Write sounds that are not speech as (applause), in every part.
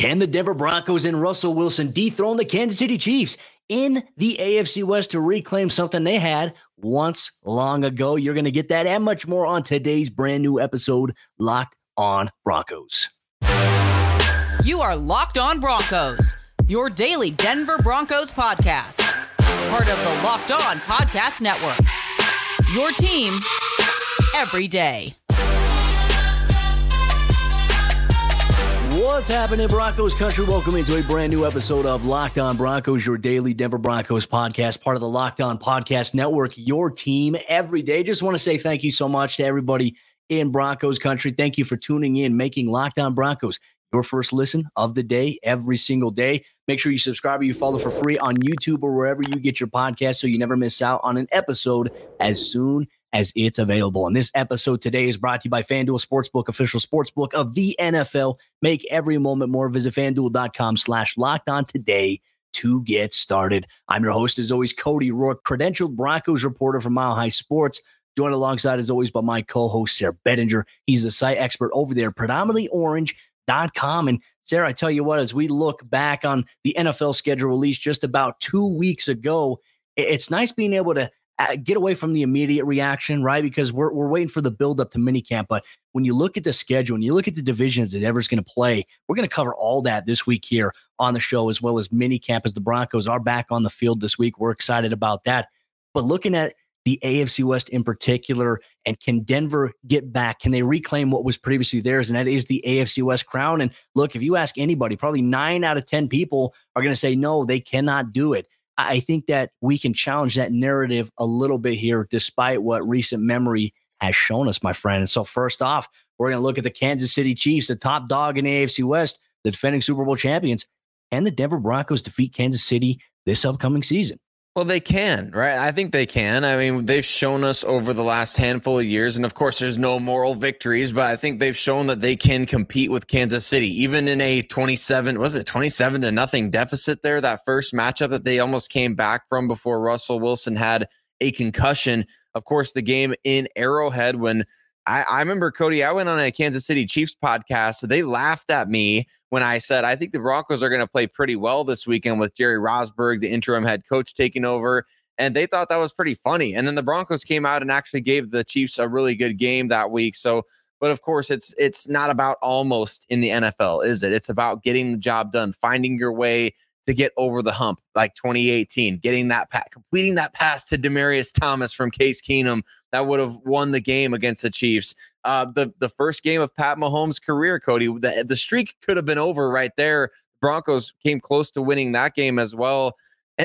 Can the Denver Broncos and Russell Wilson dethrone the Kansas City Chiefs in the AFC West to reclaim something they had once long ago? You're going to get that and much more on today's brand new episode, Locked on Broncos. You are Locked on Broncos, your daily Denver Broncos podcast, part of the Locked on Podcast Network. Your team every day. What's happening, Broncos country? Welcome into a brand new episode of Locked On Broncos, your daily Denver Broncos podcast, part of the Locked On Podcast Network, your team every day. Just want to say thank you so much to everybody in Broncos country. Thank you for tuning in, making Locked On Broncos your first listen of the day every single day. Make sure you subscribe or you follow for free on YouTube or wherever you get your podcast so you never miss out on an episode as soon as it's available. And this episode today is brought to you by FanDuel Sportsbook, official sportsbook of the NFL. Make every moment more. Visit fanduel.com slash locked on today to get started. I'm your host, as always, Cody Roark, credentialed Broncos reporter from Mile High Sports. Joined alongside, as always, by my co-host, Sayre Bedinger. He's the site expert over there, predominantlyorange.com. And Sayre, I tell you what, as we look back on the NFL schedule release just about two weeks ago, it's nice being able to Uh, get away from the immediate reaction, right? Because we're, we're waiting for the build up to minicamp. But when you look at the schedule and you look at the divisions that Denver's going to play, we're going to cover all that this week here on the show, as well as minicamp as the Broncos are back on the field this week. We're excited about that. But looking at the AFC West in particular, and can Denver get back? Can they reclaim what was previously theirs? And that is the AFC West crown. And look, if you ask anybody, probably nine out of 10 people are going to say, no, they cannot do it. I think that we can challenge that narrative a little bit here, despite what recent memory has shown us, my friend. And so, first off, we're going to look at the Kansas City Chiefs, the top dog in the AFC West, the defending Super Bowl champions, and the Denver Broncos defeat Kansas City this upcoming season. Well, they can, right? I think they can. I mean, they've shown us over the last handful of years, and of course, there's no moral victories, but I think they've shown that they can compete with Kansas City, even in a 27, was it 27 to nothing deficit there? That first matchup that they almost came back from before Russell Wilson had a concussion. Of course, the game in Arrowhead when I, I remember Cody, I went on a Kansas City Chiefs podcast. They laughed at me when I said I think the Broncos are going to play pretty well this weekend with Jerry Rosburg, the interim head coach, taking over. And they thought that was pretty funny. And then the Broncos came out and actually gave the Chiefs a really good game that week. So, but of course, it's it's not about almost in the NFL, is it? It's about getting the job done, finding your way to get over the hump, like 2018, getting that pass, completing that pass to Demaryius Thomas from Case Keenum that would have won the game against the Chiefs. Uh, the the first game of Pat Mahomes' career, Cody, the, the streak could have been over right there. Broncos came close to winning that game as well.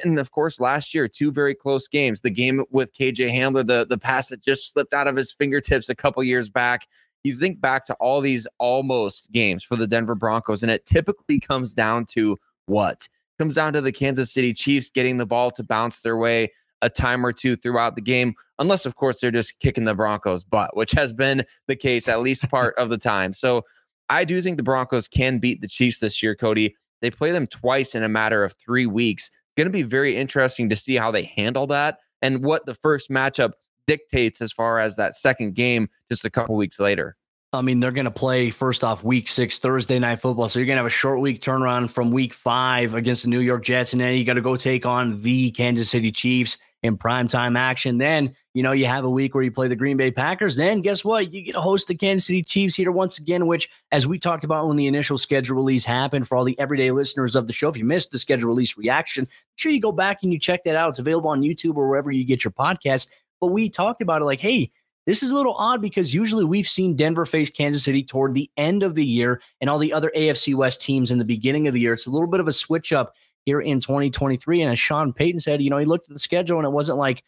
And of course, last year, two very close games. The game with KJ Hamler, the, the pass that just slipped out of his fingertips a couple years back. You think back to all these almost games for the Denver Broncos, and it typically comes down to what? comes down to the Kansas City Chiefs getting the ball to bounce their way a time or two throughout the game, unless, of course, they're just kicking the Broncos' butt, which has been the case at least part of the time. So I do think the Broncos can beat the Chiefs this year, Cody. They play them twice in a matter of three weeks. It's going to be very interesting to see how they handle that and what the first matchup dictates as far as that second game just a couple weeks later. I mean, they're going to play first off week six, Thursday night football. So you're going to have a short week turnaround from week five against the New York Jets. And then you got to go take on the Kansas City Chiefs in primetime action. Then, you know, you have a week where you play the Green Bay Packers. Then guess what? You get to host the Kansas City Chiefs here once again, which, as we talked about when the initial schedule release happened for all the everyday listeners of the show, if you missed the schedule release reaction, make sure you go back and you check that out. It's available on YouTube or wherever you get your podcast. But we talked about it like, hey, this is a little odd because usually we've seen Denver face Kansas City toward the end of the year and all the other AFC West teams in the beginning of the year. It's a little bit of a switch up here in 2023. And as Sean Payton said, you know, he looked at the schedule and it wasn't like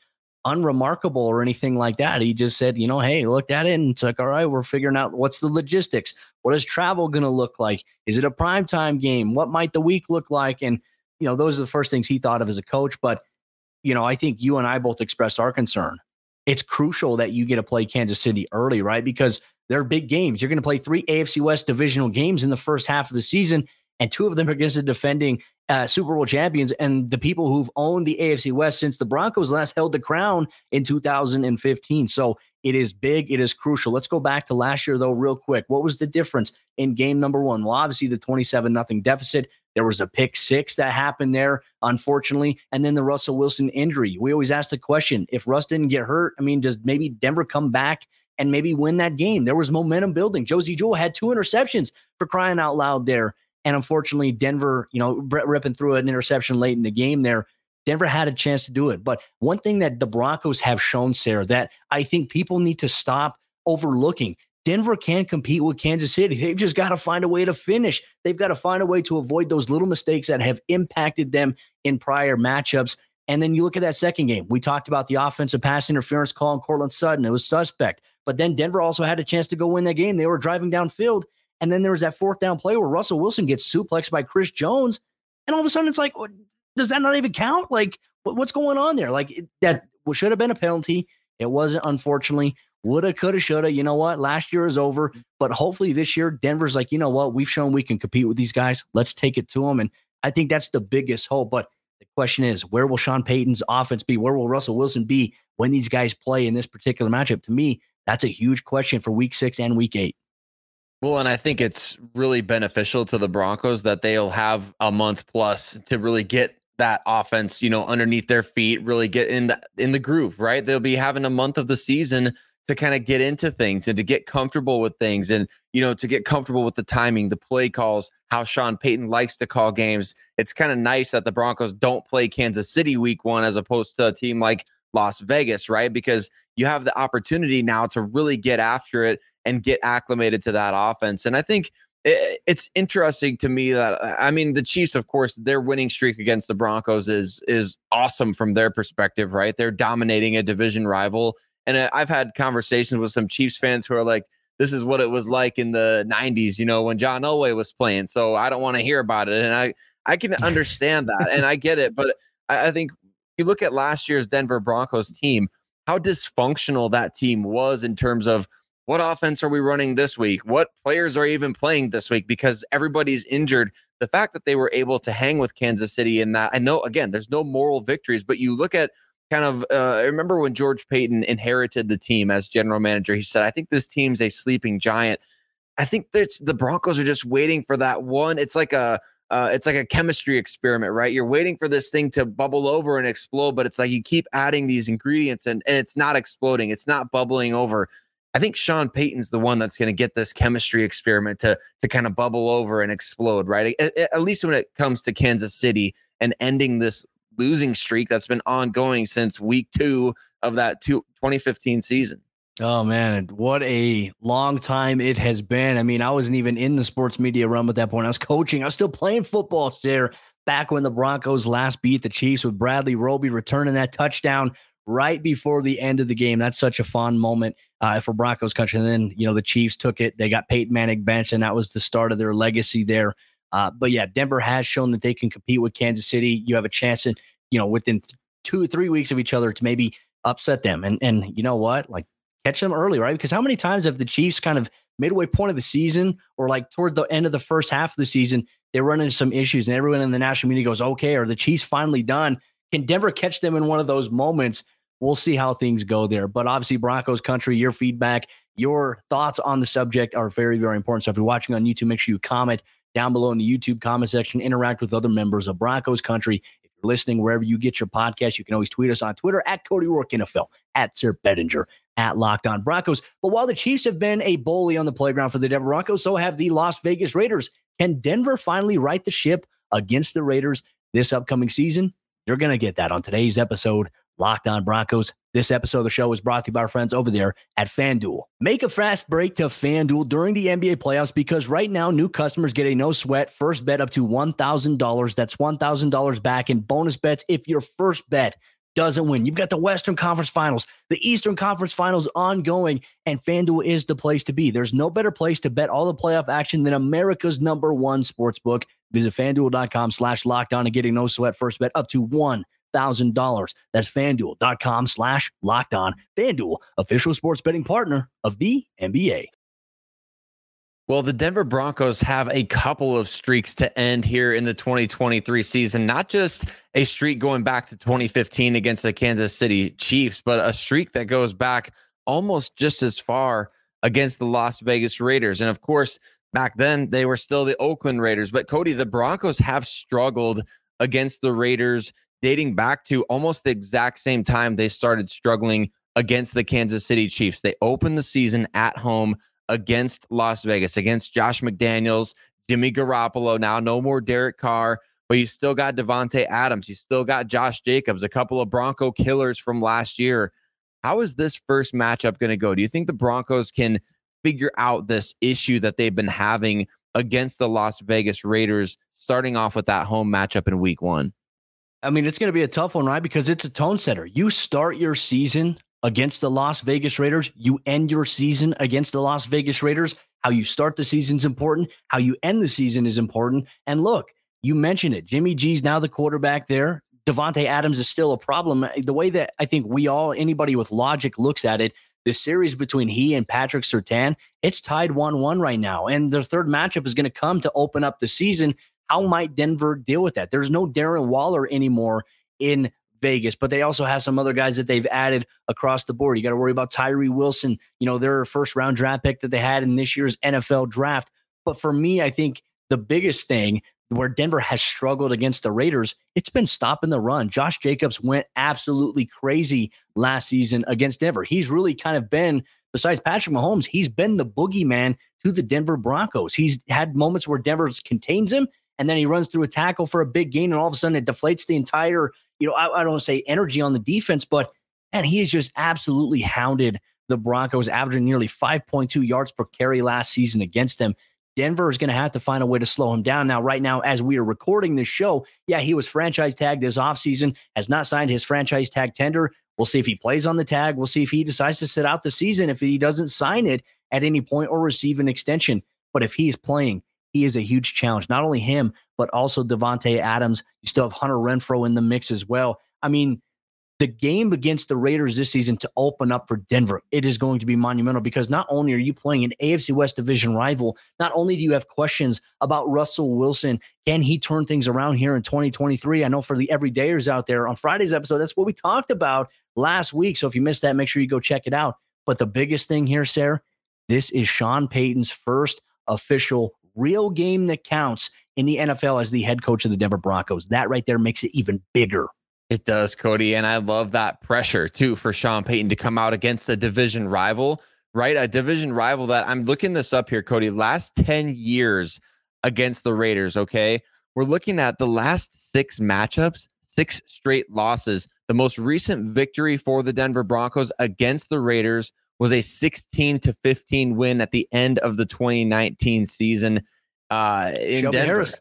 unremarkable or anything like that. He just said, you know, hey, looked at it and it's like, all right, we're figuring out what's the logistics. What is travel going to look like? Is it a primetime game? What might the week look like? And, you know, those are the first things he thought of as a coach. But, you know, I think you and I both expressed our concern it's crucial that you get to play Kansas City early, right? Because they're big games. You're going to play three AFC West divisional games in the first half of the season, and two of them are against the defending uh, Super Bowl champions and the people who've owned the AFC West since the Broncos last held the crown in 2015. So It is big. It is crucial. Let's go back to last year, though, real quick. What was the difference in game number one? Well, obviously, the 27 nothing deficit. There was a pick six that happened there, unfortunately. And then the Russell Wilson injury. We always ask the question if Russ didn't get hurt, I mean, does maybe Denver come back and maybe win that game? There was momentum building. Josey Jewell had two interceptions for crying out loud there. And unfortunately, Denver, you know, Brett ripping through an interception late in the game there. Denver had a chance to do it. But one thing that the Broncos have shown, Sayre, that I think people need to stop overlooking. Denver can compete with Kansas City. They've just got to find a way to finish. They've got to find a way to avoid those little mistakes that have impacted them in prior matchups. And then you look at that second game. We talked about the offensive pass interference call on Courtland Sutton. It was suspect. But then Denver also had a chance to go win that game. They were driving downfield. And then there was that fourth down play where Russell Wilson gets suplexed by Chris Jones. And all of a sudden it's like, does that not even count? Like, what's going on there? Like, that should have been a penalty. It wasn't, unfortunately. Woulda, coulda, shoulda. You know what? Last year is over, mm-hmm. but hopefully this year, Denver's like, you know what? We've shown we can compete with these guys. Let's take it to them. And I think that's the biggest hope. But the question is, where will Sean Payton's offense be? Where will Russell Wilson be when these guys play in this particular matchup? To me, that's a huge question for week six and week eight. Well, and I think it's really beneficial to the Broncos that they'll have a month plus to really get that offense, you know, underneath their feet, really get in the in the groove, right? They'll be having a month of the season to kind of get into things and to get comfortable with things and you know to get comfortable with the timing the play calls how sean payton likes to call games it's kind of nice that the broncos don't play kansas city week one as opposed to a team like las vegas right because you have the opportunity now to really get after it and get acclimated to that offense and i think it's interesting to me that I mean the Chiefs, of course, their winning streak against the Broncos is is awesome from their perspective, right? They're dominating a division rival, and I've had conversations with some Chiefs fans who are like, "This is what it was like in the '90s, you know, when John Elway was playing." So I don't want to hear about it, and I I can (laughs) understand that, and I get it, but I, I think you look at last year's Denver Broncos team, how dysfunctional that team was in terms of what offense are we running this week? What players are even playing this week? Because everybody's injured. The fact that they were able to hang with Kansas City in that, I know, again, there's no moral victories, but you look at kind of, uh, I remember when George Paton inherited the team as general manager, he said, I think this team's a sleeping giant. I think the Broncos are just waiting for that one. It's like a, uh, it's like a chemistry experiment, right? You're waiting for this thing to bubble over and explode, but it's like you keep adding these ingredients and, and it's not exploding, it's not bubbling over. I think Sean Payton's the one that's going to get this chemistry experiment to to kind of bubble over and explode, right? At, at, least when it comes to Kansas City and ending this losing streak that's been ongoing since week two of that two, 2015 season. Oh man, what a long time it has been. I mean, I wasn't even in the sports media realm at that point. I was coaching. I was still playing football there back when the Broncos last beat the Chiefs with Bradley Roby returning that touchdown right before the end of the game. That's such a fun moment uh, for Broncos country. And then, you know, the Chiefs took it. They got Peyton Manning bench, and that was the start of their legacy there. Uh, but yeah, Denver has shown that they can compete with Kansas City. You have a chance, in, you know, within two or three weeks of each other to maybe upset them. And and you know what? Like catch them early, right? Because how many times have the Chiefs kind of midway point of the season or like toward the end of the first half of the season, they run into some issues and everyone in the national media goes, okay, are the Chiefs finally done? Can Denver catch them in one of those moments we'll see how things go there. But obviously, Broncos country, your feedback, your thoughts on the subject are very, very important. So if you're watching on YouTube, make sure you comment down below in the YouTube comment section, interact with other members of Broncos country. If you're listening wherever you get your podcast, you can always tweet us on Twitter at Cody Roark NFL, at Sayre Bedinger, at Locked On Broncos. But while the Chiefs have been a bully on the playground for the Denver Broncos, so have the Las Vegas Raiders. Can Denver finally right the ship against the Raiders this upcoming season? You're going to get that on today's episode Locked On Broncos. This episode of the show is brought to you by our friends over there at FanDuel. Make a fast break to FanDuel during the NBA playoffs because right now new customers get a no sweat first bet up to $1,000. That's $1,000 back in bonus bets if your first bet doesn't win. You've got the Western Conference Finals, the Eastern Conference Finals ongoing, and FanDuel is the place to be. There's no better place to bet all the playoff action than America's number one sports book. Visit fanduel.com slash locked on and get a no sweat first bet up to one $1,000. That's fanduel.com slash locked on. Fanduel, official sports betting partner of the NBA. Well, the Denver Broncos have a couple of streaks to end here in the 2023 season. Not just a streak going back to 2015 against the Kansas City Chiefs, but a streak that goes back almost just as far against the Las Vegas Raiders. And of course, back then they were still the Oakland Raiders. But Cody, the Broncos have struggled against the Raiders dating back to almost the exact same time they started struggling against the Kansas City Chiefs. They opened the season at home against Las Vegas, against Josh McDaniels, Jimmy Garoppolo. Now, no more Derek Carr, but you still got Davante Adams. You still got Josh Jacobs, a couple of Bronco killers from last year. How is this first matchup going to go? Do you think the Broncos can figure out this issue that they've been having against the Las Vegas Raiders, starting off with that home matchup in week one? I mean, it's going to be a tough one, right? Because it's a tone setter. You start your season against the Las Vegas Raiders, you end your season against the Las Vegas Raiders. How you start the season is important, how you end the season is important. And look, you mentioned it. Jimmy G's now the quarterback there. Davante Adams is still a problem. Uh, the way that I think we all, anybody with logic looks at it, the series between he and Patrick Surtain, it's tied 1 1 right now. And their third matchup is going to come to open up the season. How might Denver deal with that? There's no Darren Waller anymore in Vegas, but they also have some other guys that they've added across the board. You got to worry about Tyree Wilson, you know, their first round draft pick that they had in this year's NFL draft. But for me, I think the biggest thing where Denver has struggled against the Raiders, it's been stopping the run. Josh Jacobs went absolutely crazy last season against Denver. He's really kind of been, besides Patrick Mahomes, he's been the boogeyman to the Denver Broncos. He's had moments where Denver contains him, and then he runs through a tackle for a big gain, and all of a sudden it deflates the entire you know, I, I don't want to say energy on the defense, but and he has just absolutely hounded the Broncos, averaging nearly 5.2 yards per carry last season against them. Denver is going to have to find a way to slow him down. Now, right now, as we are recording this show, yeah, he was franchise tagged this offseason, has not signed his franchise tag tender. We'll see if he plays on the tag. We'll see if he decides to sit out the season, if he doesn't sign it at any point or receive an extension. But if he is playing, he is a huge challenge. Not only him, but also Davante Adams. You still have Hunter Renfrow in the mix as well. I mean, the game against the Raiders this season to open up for Denver, it is going to be monumental because not only are you playing an AFC West division rival, not only do you have questions about Russell Wilson, can he turn things around here in 2023? I know for the everydayers out there on Friday's episode, that's what we talked about last week. So if you missed that, make sure you go check it out. But the biggest thing here, Sayre, this is Sean Payton's first official real game that counts in the NFL as the head coach of the Denver Broncos. That right there makes it even bigger. It does, Cody. And I love that pressure too for Sean Payton to come out against a division rival, right? A division rival that I'm looking this up here, Cody. Last 10 years against the Raiders, okay? We're looking at the last six matchups, six straight losses. The most recent victory for the Denver Broncos against the Raiders was a 16 to 15 win at the end of the 2019 season uh, in Shelby Denver. Harris.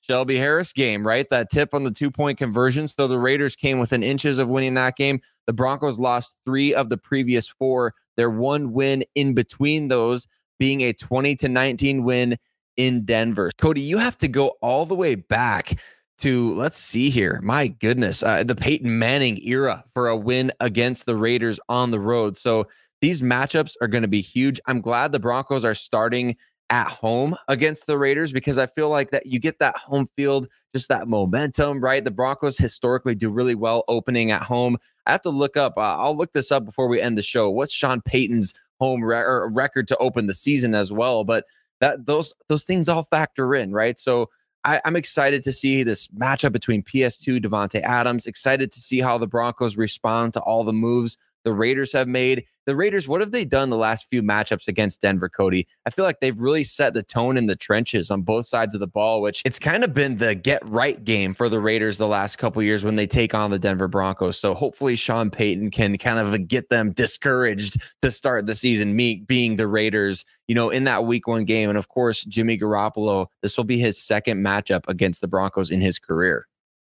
Shelby Harris game, right? That tip on the two point conversion. So the Raiders came within inches of winning that game. The Broncos lost three of the previous four. Their one win in between those being a 20 to 19 win in Denver. Cody, you have to go all the way back to let's see here. My goodness, uh, the Peyton Manning era for a win against the Raiders on the road. So these matchups are going to be huge. I'm glad the Broncos are starting at home against the Raiders because I feel like that you get that home field, just that momentum, right? The Broncos historically do really well opening at home. I have to look up. Uh, I'll look this up before we end the show. What's Sean Payton's home re- record to open the season as well? But that those those things all factor in, right? So I, am excited to see this matchup between PS2 Davante Adams. Excited to see how the Broncos respond to all the moves the Raiders have made. The Raiders, what have they done the last few matchups against Denver, Cody? I feel like they've really set the tone in the trenches on both sides of the ball, which it's kind of been the get right game for the Raiders the last couple years when they take on the Denver Broncos. So hopefully Sean Payton can kind of get them discouraged to start the season, me being the Raiders, you know, in that week one game. And of course, Jimmy Garoppolo, this will be his second matchup against the Broncos in his career.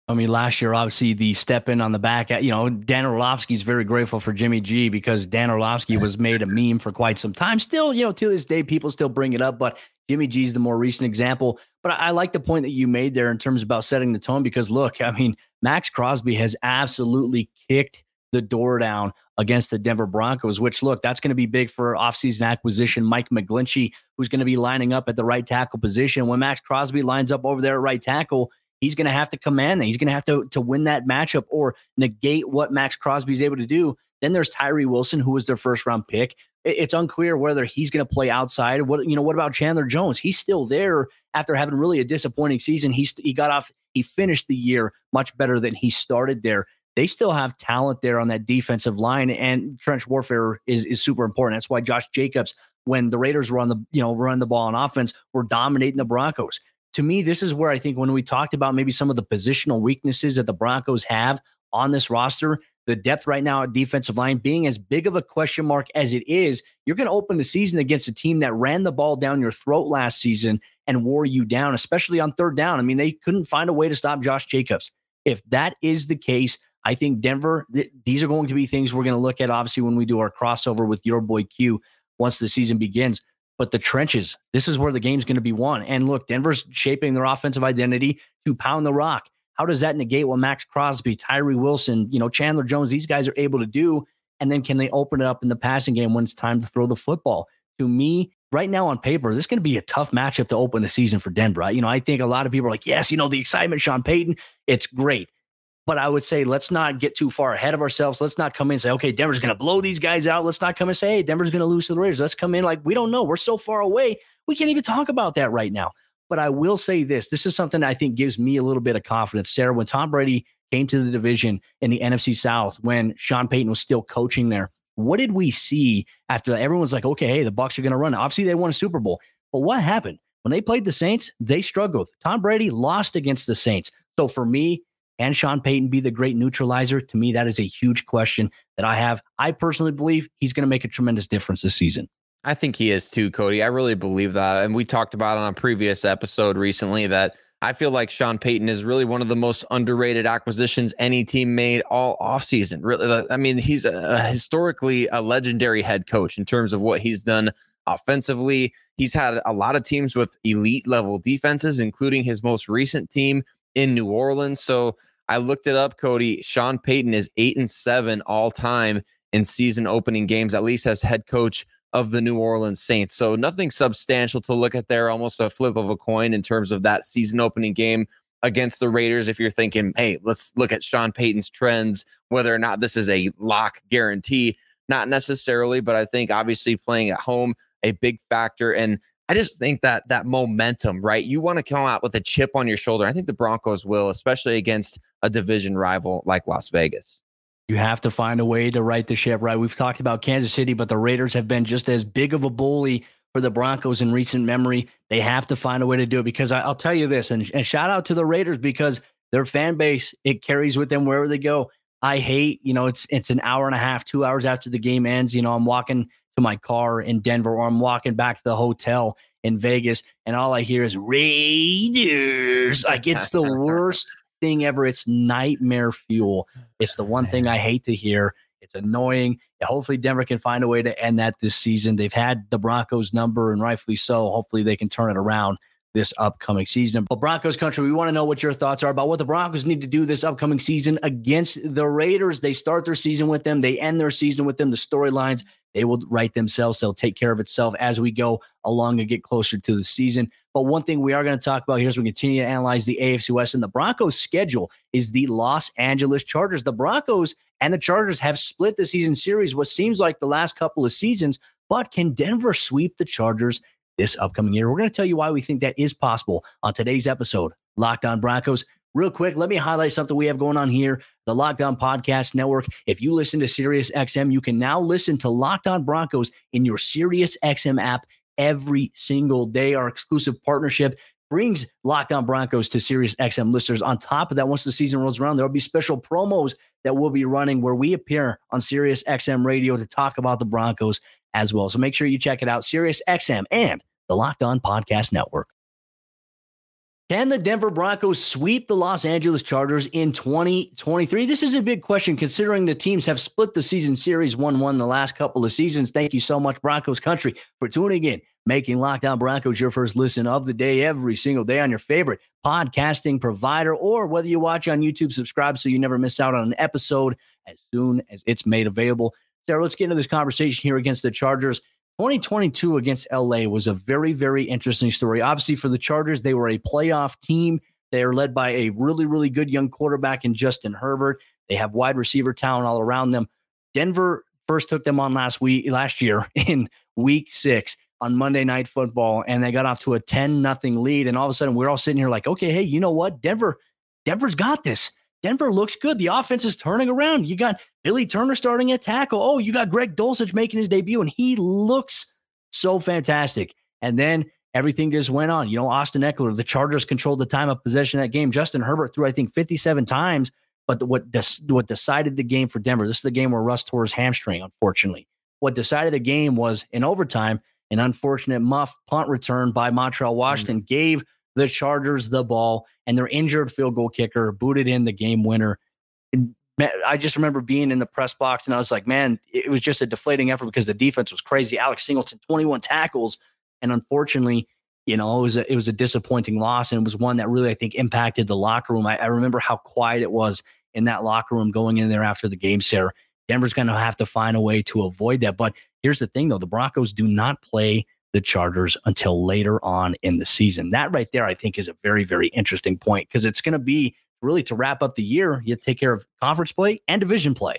I mean, last year, obviously, the step in on the back, you know, Dan Orlovsky's very grateful for Jimmy G because Dan Orlovsky was (laughs) made a meme for quite some time. Still, you know, to this day, people still bring it up, but Jimmy G is the more recent example. But I, I like the point that you made there in terms about setting the tone because look, I mean, Maxx Crosby has absolutely kicked the door down against the Denver Broncos, which look, that's going to be big for offseason acquisition. Mike McGlinchey, who's going to be lining up at the right tackle position. When Maxx Crosby lines up over there at right tackle, he's going to have to command that. He's going to have to to win that matchup or negate what Maxx Crosby is able to do. Then there's Tyree Wilson, who was their first round pick. It's unclear whether he's going to play outside. What you know? What about Chandler Jones? He's still there after having really a disappointing season. He he got off. He finished the year much better than he started there. They still have talent there on that defensive line, and trench warfare is is super important. That's why Josh Jacobs, when the Raiders were on the you know run the ball on offense, were dominating the Broncos to me, this is where I think when we talked about maybe some of the positional weaknesses that the Broncos have on this roster, the depth right now at defensive line being as big of a question mark as it is, you're going to open the season against a team that ran the ball down your throat last season and wore you down, especially on third down. I mean, they couldn't find a way to stop Josh Jacobs. If that is the case, I think Denver, th- these are going to be things we're going to look at, obviously, when we do our crossover with your boy Q once the season begins. But the trenches, this is where the game's going to be won. And look, Denver's shaping their offensive identity to pound the rock. How does that negate what Maxx Crosby, Tyree Wilson, you know, Chandler Jones, these guys are able to do? And then can they open it up in the passing game when it's time to throw the football? To me, right now on paper, this is going to be a tough matchup to open the season for Denver. You know, I think a lot of people are like, yes, you know, the excitement, Sean Payton, it's great. But I would say let's not get too far ahead of ourselves. Let's not come in and say, okay, Denver's going to blow these guys out. Let's not come and say, hey, Denver's going to lose to the Raiders. Let's come in like we don't know. We're so far away. We can't even talk about that right now. But I will say this this is something I think gives me a little bit of confidence. Sayre, when Tom Brady came to the division in the NFC South, when Sean Payton was still coaching there, what did we see after that? Everyone's like, okay, hey, the Bucs are going to run. Obviously, they won a Super Bowl. But what happened? When they played the Saints, they struggled. Tom Brady lost against the Saints. So for me, and Sean Payton be the great neutralizer? To me, that is a huge question that I have. I personally believe he's going to make a tremendous difference this season. I think he is too, Cody. I really believe that. And we talked about on a previous episode recently that I feel like Sean Payton is really one of the most underrated acquisitions any team made all offseason. Really, I mean, he's a, historically a legendary head coach in terms of what he's done offensively. He's had a lot of teams with elite level defenses, including his most recent team in New Orleans. So I looked it up, Cody. Sean Payton is eight and seven all time in season opening games, at least as head coach of the New Orleans Saints. So nothing substantial to look at there, almost a flip of a coin in terms of that season opening game against the Raiders. If you're thinking, hey, let's look at Sean Payton's trends, whether or not this is a lock guarantee, not necessarily, but I think obviously playing at home, a big factor. And I just think that that momentum, right? You want to come out with a chip on your shoulder. I think the Broncos will, especially against a division rival like Las Vegas. You have to find a way to right the ship, right? We've talked about Kansas City, but the Raiders have been just as big of a bully for the Broncos in recent memory. They have to find a way to do it because I, will tell you this, and, and shout out to the Raiders because their fan base it carries with them wherever they go. I hate, you know, it's it's an hour and a half, two hours after the game ends. You know, I'm walking to my car in Denver or I'm walking back to the hotel in Vegas and all I hear is Raiders. Like it's the (laughs) worst thing ever. It's nightmare fuel. It's the one thing I hate to hear. It's annoying. Hopefully, Denver can find a way to end that this season. They've had the Broncos number, and rightfully so. Hopefully, they can turn it around this upcoming season. But Broncos country, we want to know what your thoughts are about what the Broncos need to do this upcoming season against the Raiders. They start their season with them, they end their season with them. The storylines they will write themselves. They'll take care of itself as we go along and get closer to the season. But one thing we are going to talk about here as we continue to analyze the AFC West and the Broncos' schedule is the Los Angeles Chargers. The Broncos and the Chargers have split the season series, what seems like the last couple of seasons. But can Denver sweep the Chargers this upcoming year. We're going to tell you why we think that is possible on today's episode. Locked on Broncos. Real quick, let me highlight something we have going on here. The Locked On Podcast Network. If you listen to Sirius XM, you can now listen to Locked On Broncos in your Sirius XM app every single day. Our exclusive partnership brings Locked On Broncos to Sirius XM listeners. On top of that, once the season rolls around, there will be special promos that we'll be running where we appear on Sirius XM radio to talk about the Broncos as well. So make sure you check it out, Sirius XM and the Locked On Podcast Network. Can the Denver Broncos sweep the Los Angeles Chargers in 2023? This is a big question considering the teams have split the season series 1 1 the last couple of seasons. Thank you so much, Broncos Country, for tuning in, making Locked On Broncos your first listen of the day every single day on your favorite podcasting provider, or whether you watch on YouTube, subscribe so you never miss out on an episode as soon as it's made available. Sayre, let's get into this conversation here against the Chargers. 2022 against LA was a very, very interesting story. Obviously, for the Chargers, they were a playoff team. They are led by a really, really good young quarterback in Justin Herbert. They have wide receiver talent all around them. Denver first took them on last week, last year (laughs) in week six on Monday Night Football, and they got off to a 10 nothing lead. And all of a sudden, we're all sitting here like, okay, hey, you know what? Denver, Denver's got this. Denver looks good. The offense is turning around. You got Billy Turner starting at tackle. Oh, you got Greg Dulcich making his debut, and he looks so fantastic. And then everything just went on. You know, Austin Ekeler, the Chargers controlled the time of possession that game. Justin Herbert threw, I think, 57 times. But what what decided the game for Denver? This is the game where Russ tore his hamstring, unfortunately. What decided the game was in overtime, an unfortunate muff punt return by Montrell Washington mm-hmm. gave the Chargers the ball, and their injured field goal kicker booted in the game winner. I just remember being in the press box and I was like, man, it was just a deflating effort because the defense was crazy. Alex Singleton, 21 tackles. And unfortunately, you know, it was a, it was a disappointing loss. And it was one that really, I think, impacted the locker room. I, I remember how quiet it was in that locker room going in there after the game, Sayre. Denver's going to have to find a way to avoid that. But here's the thing, though the Broncos do not play the Chargers until later on in the season. That right there, I think, is a very, very interesting point because it's going to be really to wrap up the year. You take care of conference play and division play.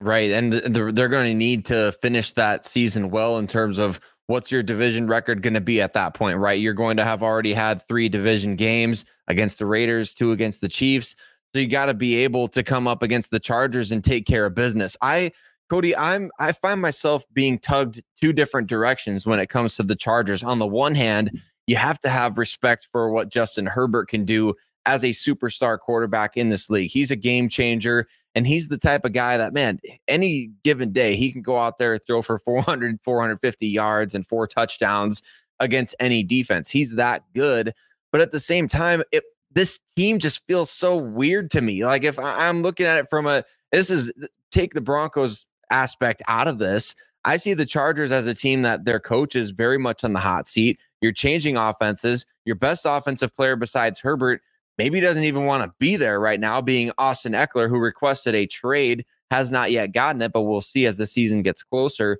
Right. And they're going to need to finish that season well in terms of what's your division record going to be at that point, right? You're going to have already had three division games against the Raiders, two against the Chiefs. So you got to be able to come up against the Chargers and take care of business. I Cody, I'm I find myself being tugged two different directions when it comes to the Chargers. On the one hand, you have to have respect for what Justin Herbert can do as a superstar quarterback in this league. He's a game changer and he's the type of guy that man, any given day he can go out there throw for 400 450 yards and four touchdowns against any defense. He's that good. But at the same time, it, this team just feels so weird to me. Like if I'm looking at it from a this is take the Broncos aspect out of this, I see the Chargers as a team that their coach is very much on the hot seat. You're changing offenses. Your best offensive player besides Herbert maybe doesn't even want to be there right now, being Austin Ekeler, who requested a trade, has not yet gotten it, but we'll see as the season gets closer.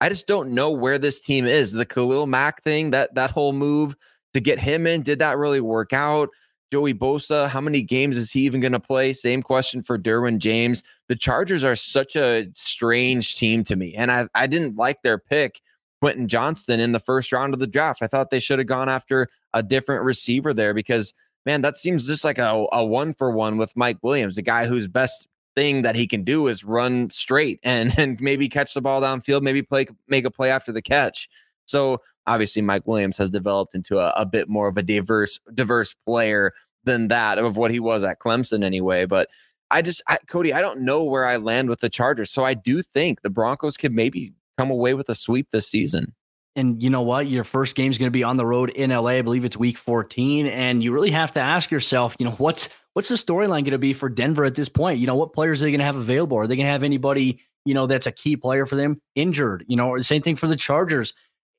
I just don't know where this team is. The Khalil Mack thing, that that whole move to get him in, did that really work out? Joey Bosa, how many games is he even going to play? Same question for Derwin James. The Chargers are such a strange team to me. And I, I didn't like their pick, Quentin Johnston, in the first round of the draft. I thought they should have gone after a different receiver there because, man, that seems just like a, a one for one with Mike Williams, a guy whose best thing that he can do is run straight and, (laughs) and maybe catch the ball downfield, maybe play make a play after the catch. So obviously Mike Williams has developed into a, a bit more of a diverse diverse player than that of what he was at Clemson anyway. But I just I, Cody, I don't know where I land with the Chargers, so I do think the Broncos could maybe come away with a sweep this season. And you know what? Your first game is going to be on the road in LA. I believe it's week 14. And you really have to ask yourself, you know, what's what's the storyline going to be for Denver at this point? You know, what players are they going to have available? Are they going to have anybody, you know, that's a key player for them injured? You know, same thing for the Chargers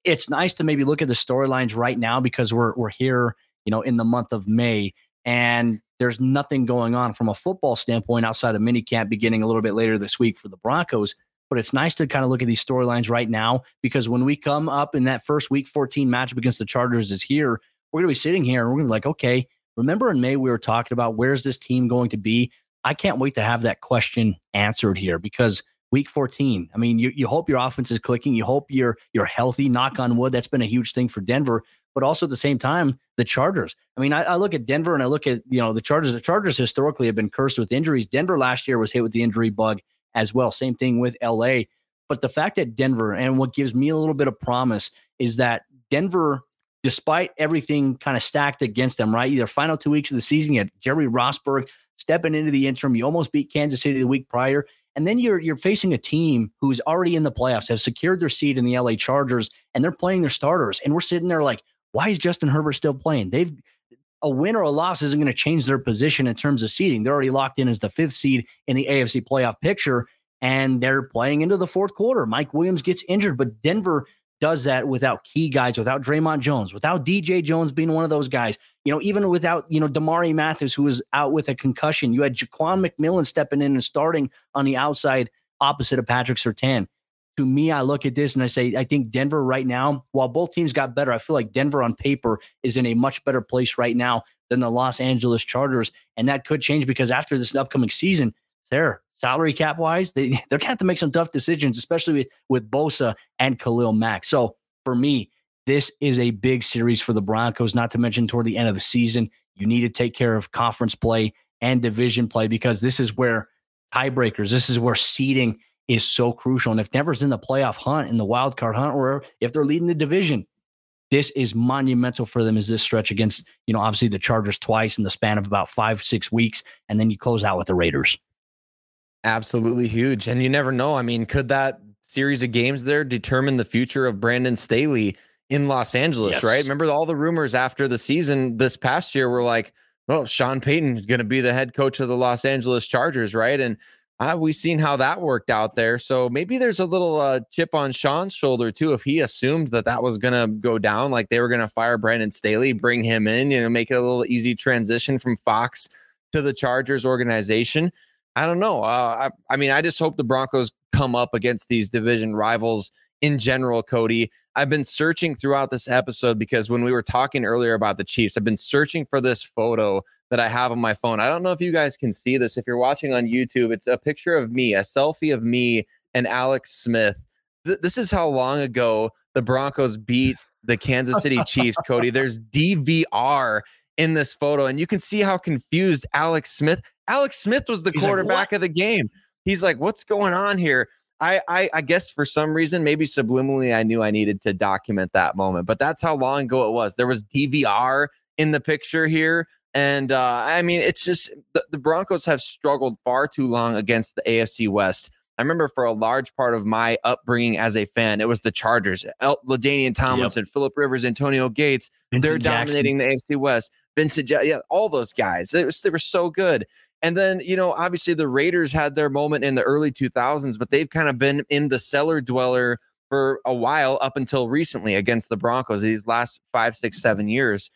it's nice to maybe look at the storylines right now because we're we're here, you know, in the month of May, and there's nothing going on from a football standpoint outside of minicamp beginning a little bit later this week for the Broncos. But it's nice to kind of look at these storylines right now because when we come up in that first week 14 matchup against the Chargers is here, we're gonna be sitting here and we're gonna be like, okay, remember in May we were talking about where's this team going to be? I can't wait to have that question answered here because week 14. I mean, you, you hope your offense is clicking. You hope you're you're healthy. Knock on wood. That's been a huge thing for Denver. But also at the same time, the Chargers. I mean, I, I look at Denver and I look at you know the Chargers. The Chargers historically have been cursed with injuries. Denver last year was hit with the injury bug as well. Same thing with LA. But the fact that Denver and what gives me a little bit of promise is that Denver, despite everything kind of stacked against them, right? Either final two weeks of the season, you had Jerry Rosburg stepping into the interim. You almost beat Kansas City the week prior. And then you're you're facing a team who's already in the playoffs, have secured their seat in the LA Chargers, and they're playing their starters. And we're sitting there like, why is Justin Herbert still playing? They've a win or a loss isn't going to change their position in terms of seeding. They're already locked in as the fifth seed in the AFC playoff picture, and they're playing into the fourth quarter. Mike Williams gets injured, but Denver does that without key guys, without Dre'Mont Jones, without DJ Jones being one of those guys. You know, even without, you know, Damari Mathis, who was out with a concussion. You had Ja'Quan McMillian stepping in and starting on the outside opposite of Patrick Surtain. To me, I look at this and I say, I think Denver right now, while both teams got better, I feel like Denver on paper is in a much better place right now than the Los Angeles Chargers. And that could change because after this upcoming season, there, salary cap wise, they (laughs) they're gonna have to make some tough decisions, especially with, with Bosa and Khalil Mack. So for me, this is a big series for the Broncos, not to mention toward the end of the season. You need to take care of conference play and division play because this is where tiebreakers, this is where seeding is so crucial. And if Denver's in the playoff hunt, in the wild card hunt, or if they're leading the division, this is monumental for them as this stretch against, you know, obviously the Chargers twice in the span of about five, six weeks. And then you close out with the Raiders. Absolutely huge. And you never know. I mean, could that series of games there determine the future of Brandon Staley in Los Angeles, yes. right? Remember all the rumors after the season this past year were like, well, Sean Payton is going to be the head coach of the Los Angeles Chargers, right? And uh, we've seen how that worked out there. So maybe there's a little uh, chip on Sean's shoulder too. If he assumed that that was going to go down, like they were going to fire Brandon Staley, bring him in, you know, make it a little easy transition from Fox to the Chargers organization. I don't know. Uh, I, I mean, I just hope the Broncos come up against these division rivals in general, Cody. I've been searching throughout this episode because when we were talking earlier about the Chiefs, I've been searching for this photo that I have on my phone. I don't know if you guys can see this. If you're watching on YouTube, it's a picture of me, a selfie of me and Alex Smith. Th- this is how long ago the Broncos beat the Kansas City Chiefs, Cody. There's (laughs) DVR in this photo, and you can see how confused Alex Smith. Alex Smith was the He's quarterback like, of the game. He's like, "What's going on here?" I, I, I guess for some reason, maybe subliminally, I knew I needed to document that moment. But that's how long ago it was. There was DVR in the picture here. And uh, I mean, it's just the, the, Broncos have struggled far too long against the AFC West. I remember for a large part of my upbringing as a fan, it was the Chargers, El- LaDainian Tomlinson, yep. Philip Rivers, Antonio Gates. Vincent they're dominating Jackson. the AFC West. Vincent, yeah, all those guys. They, was, they were so good. And then, you know, obviously the Raiders had their moment in the early 2000s, but they've kind of been in the cellar dweller for a while up until recently against the Broncos these last five, six, seven years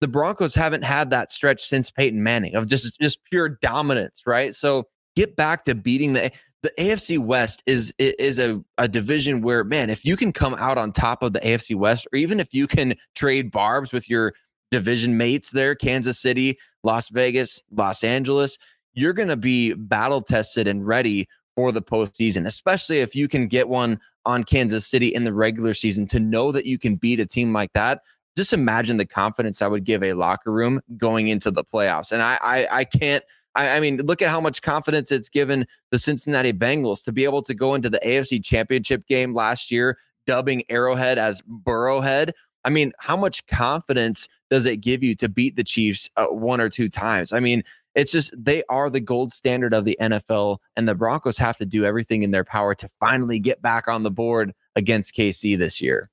the Broncos haven't had that stretch since Peyton Manning of just just pure dominance, right? So get back to beating the the AFC West is is a, a division where man, if you can come out on top of the AFC West, or even if you can trade barbs with your division mates there, Kansas City, Las Vegas, Los Angeles, you're going to be battle tested and ready for the postseason, especially if you can get one on Kansas City in the regular season to know that you can beat a team like that just imagine the confidence I would give a locker room going into the playoffs. And I I, I can't I, I, mean, look at how much confidence it's given the Cincinnati Bengals to be able to go into the AFC championship game last year, dubbing Arrowhead as Burrowhead. I mean, how much confidence does it give you to beat the Chiefs uh, one or two times? I mean, it's just they are the gold standard of the NFL, and the Broncos have to do everything in their power to finally get back on the board against KC this year.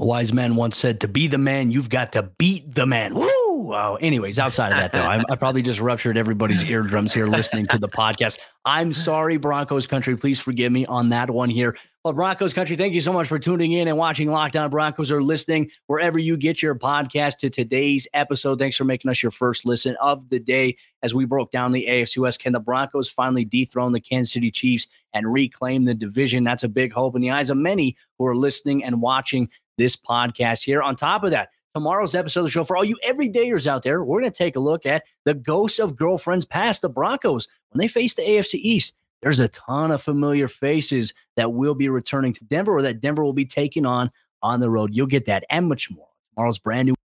A wise man once said, "To be the man, you've got to beat the man." Woo! Wow. Anyways, outside of that, though, I, I probably just ruptured everybody's eardrums here listening to the podcast. I'm sorry, Broncos country. Please forgive me on that one here. Well, Broncos country, thank you so much for tuning in and watching Locked On Broncos or listening wherever you get your podcast to today's episode. Thanks for making us your first listen of the day as we broke down the AFC West. Can the Broncos finally dethrone the Kansas City Chiefs and reclaim the division? That's a big hope in the eyes of many who are listening and watching this podcast here. On top of that, tomorrow's episode of the show for all you everydayers out there, we're going to take a look at the ghosts of girlfriends past the Broncos when they face the AFC East. There's a ton of familiar faces that will be returning to Denver or that Denver will be taking on on the road. You'll get that and much more. Tomorrow's brand new